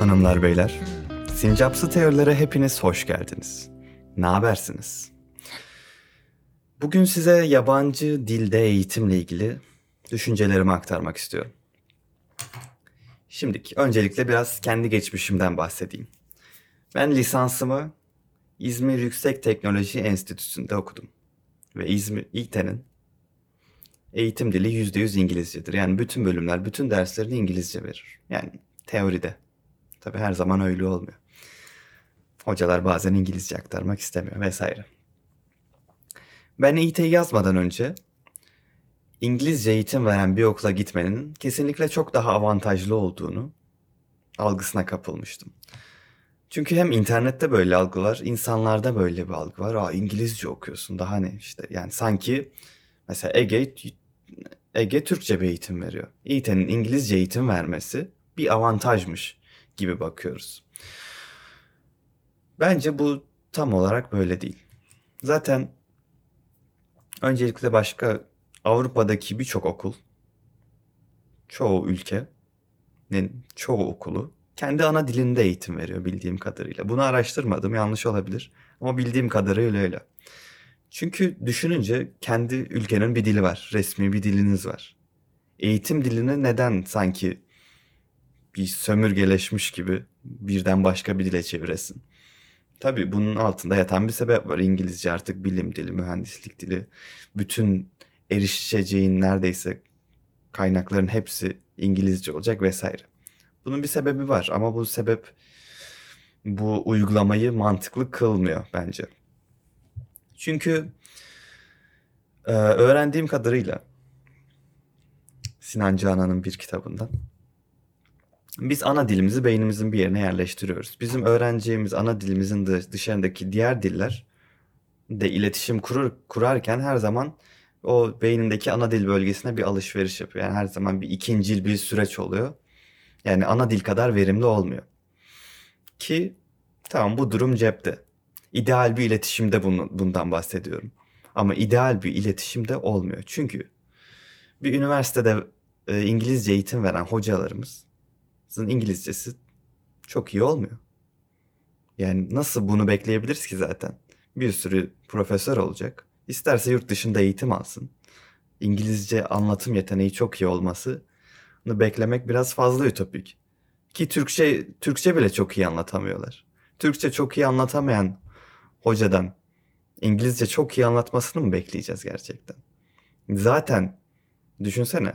hanımlar beyler. Sincapsı teorilere hepiniz hoş geldiniz. Ne habersiniz? Bugün size yabancı dilde eğitimle ilgili düşüncelerimi aktarmak istiyorum. Şimdi öncelikle biraz kendi geçmişimden bahsedeyim. Ben lisansımı İzmir Yüksek Teknoloji Enstitüsü'nde okudum. Ve İzmir İTE'nin eğitim dili %100 İngilizcedir. Yani bütün bölümler, bütün derslerini İngilizce verir. Yani teoride. Tabi her zaman öyle olmuyor. Hocalar bazen İngilizce aktarmak istemiyor vesaire. Ben İT'yi yazmadan önce İngilizce eğitim veren bir okula gitmenin kesinlikle çok daha avantajlı olduğunu algısına kapılmıştım. Çünkü hem internette böyle algı var, insanlarda böyle bir algı var. Aa İngilizce okuyorsun daha ne işte. Yani sanki mesela Ege Ege Türkçe bir eğitim veriyor. İT'nin İngilizce eğitim vermesi bir avantajmış gibi bakıyoruz. Bence bu tam olarak böyle değil. Zaten öncelikle başka Avrupa'daki birçok okul, çoğu ülkenin çoğu okulu kendi ana dilinde eğitim veriyor bildiğim kadarıyla. Bunu araştırmadım, yanlış olabilir ama bildiğim kadarıyla öyle. Çünkü düşününce kendi ülkenin bir dili var, resmi bir diliniz var. Eğitim dilini neden sanki bir sömürgeleşmiş gibi birden başka bir dile çeviresin? Tabii bunun altında yatan bir sebep var. İngilizce artık bilim dili, mühendislik dili. Bütün erişeceğin neredeyse kaynakların hepsi İngilizce olacak vesaire. Bunun bir sebebi var ama bu sebep bu uygulamayı mantıklı kılmıyor bence. Çünkü e, öğrendiğim kadarıyla Sinan Canan'ın bir kitabından biz ana dilimizi beynimizin bir yerine yerleştiriyoruz. Bizim öğreneceğimiz ana dilimizin dışarındaki diğer diller de iletişim kurur, kurarken her zaman o beynindeki ana dil bölgesine bir alışveriş yapıyor. Yani her zaman bir ikincil bir süreç oluyor. Yani ana dil kadar verimli olmuyor. Ki tamam bu durum cepte. İdeal bir iletişimde bunu, bundan bahsediyorum. Ama ideal bir iletişimde olmuyor. Çünkü bir üniversitede e, İngilizce eğitim veren hocalarımızın İngilizcesi çok iyi olmuyor. Yani nasıl bunu bekleyebiliriz ki zaten? Bir sürü profesör olacak. İsterse yurt dışında eğitim alsın. İngilizce anlatım yeteneği çok iyi olması beklemek biraz fazla ütopik. Ki Türkçe Türkçe bile çok iyi anlatamıyorlar. Türkçe çok iyi anlatamayan hocadan İngilizce çok iyi anlatmasını mı bekleyeceğiz gerçekten? Zaten düşünsene.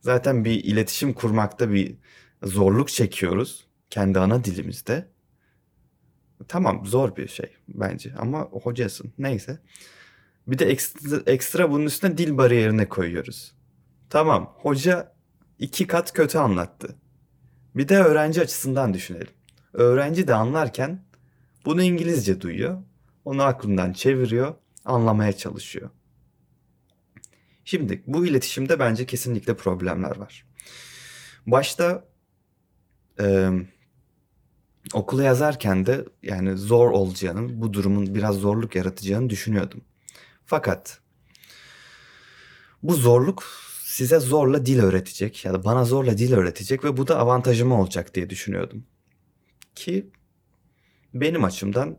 Zaten bir iletişim kurmakta bir zorluk çekiyoruz kendi ana dilimizde. Tamam zor bir şey bence ama hocasın neyse. Bir de ekstra, ekstra bunun üstüne dil bariyerine koyuyoruz. Tamam hoca iki kat kötü anlattı. Bir de öğrenci açısından düşünelim. Öğrenci de anlarken bunu İngilizce duyuyor. Onu aklından çeviriyor, anlamaya çalışıyor. Şimdi bu iletişimde bence kesinlikle problemler var. Başta e, okula yazarken de yani zor olacağını, bu durumun biraz zorluk yaratacağını düşünüyordum. Fakat bu zorluk size zorla dil öğretecek ya da bana zorla dil öğretecek ve bu da avantajım olacak diye düşünüyordum. Ki benim açımdan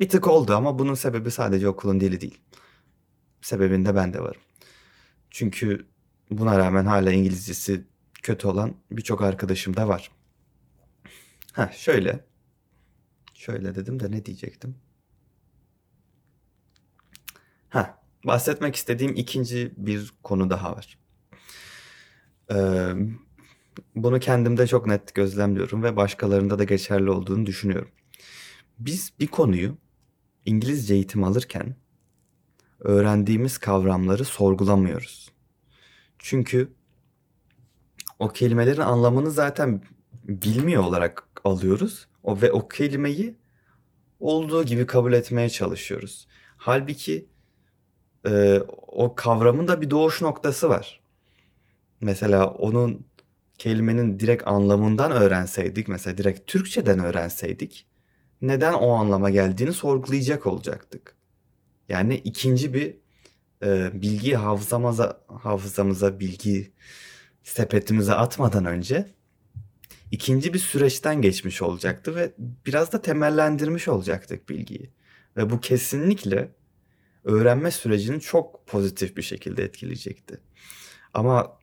bir tık oldu ama bunun sebebi sadece okulun dili değil. Sebebinde ben de varım. Çünkü buna rağmen hala İngilizcesi kötü olan birçok arkadaşım da var. Ha şöyle. Şöyle dedim de ne diyecektim? Ha bahsetmek istediğim ikinci bir konu daha var. Ee, bunu kendimde çok net gözlemliyorum ve başkalarında da geçerli olduğunu düşünüyorum. Biz bir konuyu İngilizce eğitim alırken öğrendiğimiz kavramları sorgulamıyoruz. Çünkü o kelimelerin anlamını zaten bilmiyor olarak alıyoruz. O ve o kelimeyi olduğu gibi kabul etmeye çalışıyoruz. Halbuki e, o kavramın da bir doğuş noktası var. Mesela onun kelimenin direkt anlamından öğrenseydik, mesela direkt Türkçeden öğrenseydik neden o anlama geldiğini sorgulayacak olacaktık. Yani ikinci bir e, bilgi hafızamıza, hafızamıza bilgi sepetimize atmadan önce ikinci bir süreçten geçmiş olacaktı ve biraz da temellendirmiş olacaktık bilgiyi. Ve bu kesinlikle öğrenme sürecini çok pozitif bir şekilde etkileyecekti. Ama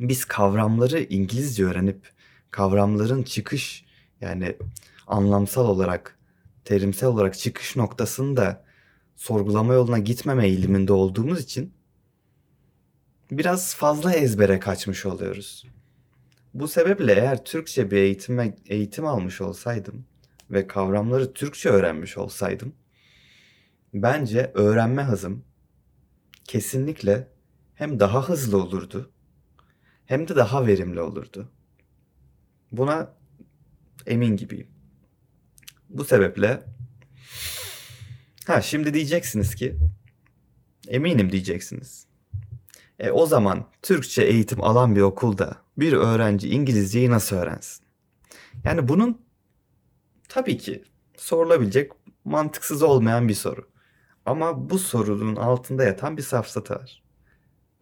biz kavramları İngilizce öğrenip kavramların çıkış yani anlamsal olarak, terimsel olarak çıkış noktasını da sorgulama yoluna gitmeme eğiliminde olduğumuz için biraz fazla ezbere kaçmış oluyoruz. Bu sebeple eğer Türkçe bir eğitime, eğitim almış olsaydım ve kavramları Türkçe öğrenmiş olsaydım bence öğrenme hızım kesinlikle hem daha hızlı olurdu hem de daha verimli olurdu. Buna emin gibiyim. Bu sebeple ha şimdi diyeceksiniz ki eminim diyeceksiniz. E, o zaman Türkçe eğitim alan bir okulda bir öğrenci İngilizceyi nasıl öğrensin? Yani bunun tabii ki sorulabilecek mantıksız olmayan bir soru. Ama bu sorunun altında yatan bir safsata var.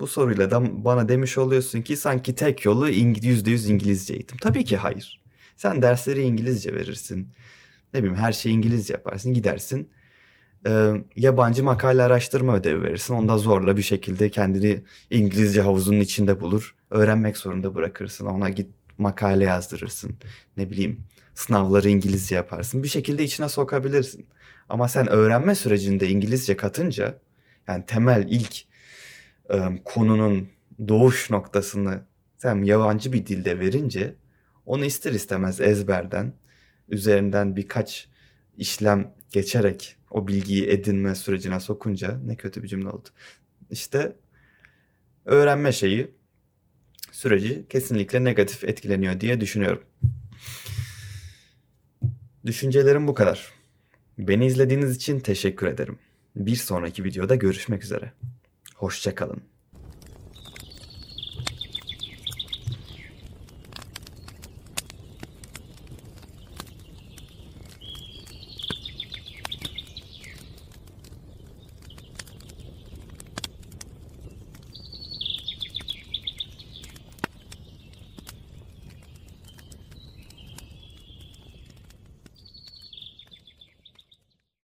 Bu soruyla da bana demiş oluyorsun ki sanki tek yolu %100 İngilizce eğitim. Tabii ki hayır. Sen dersleri İngilizce verirsin. Ne bileyim her şeyi İngilizce yaparsın. Gidersin e, yabancı makale araştırma ödevi verirsin. Onda zorla bir şekilde kendini İngilizce havuzunun içinde bulur. Öğrenmek zorunda bırakırsın. Ona git makale yazdırırsın. Ne bileyim sınavları İngilizce yaparsın. Bir şekilde içine sokabilirsin. Ama sen öğrenme sürecinde İngilizce katınca yani temel ilk e, konunun doğuş noktasını sen yabancı bir dilde verince onu ister istemez ezberden üzerinden birkaç işlem geçerek o bilgiyi edinme sürecine sokunca ne kötü bir cümle oldu. İşte öğrenme şeyi süreci kesinlikle negatif etkileniyor diye düşünüyorum. Düşüncelerim bu kadar. Beni izlediğiniz için teşekkür ederim. Bir sonraki videoda görüşmek üzere. Hoşçakalın.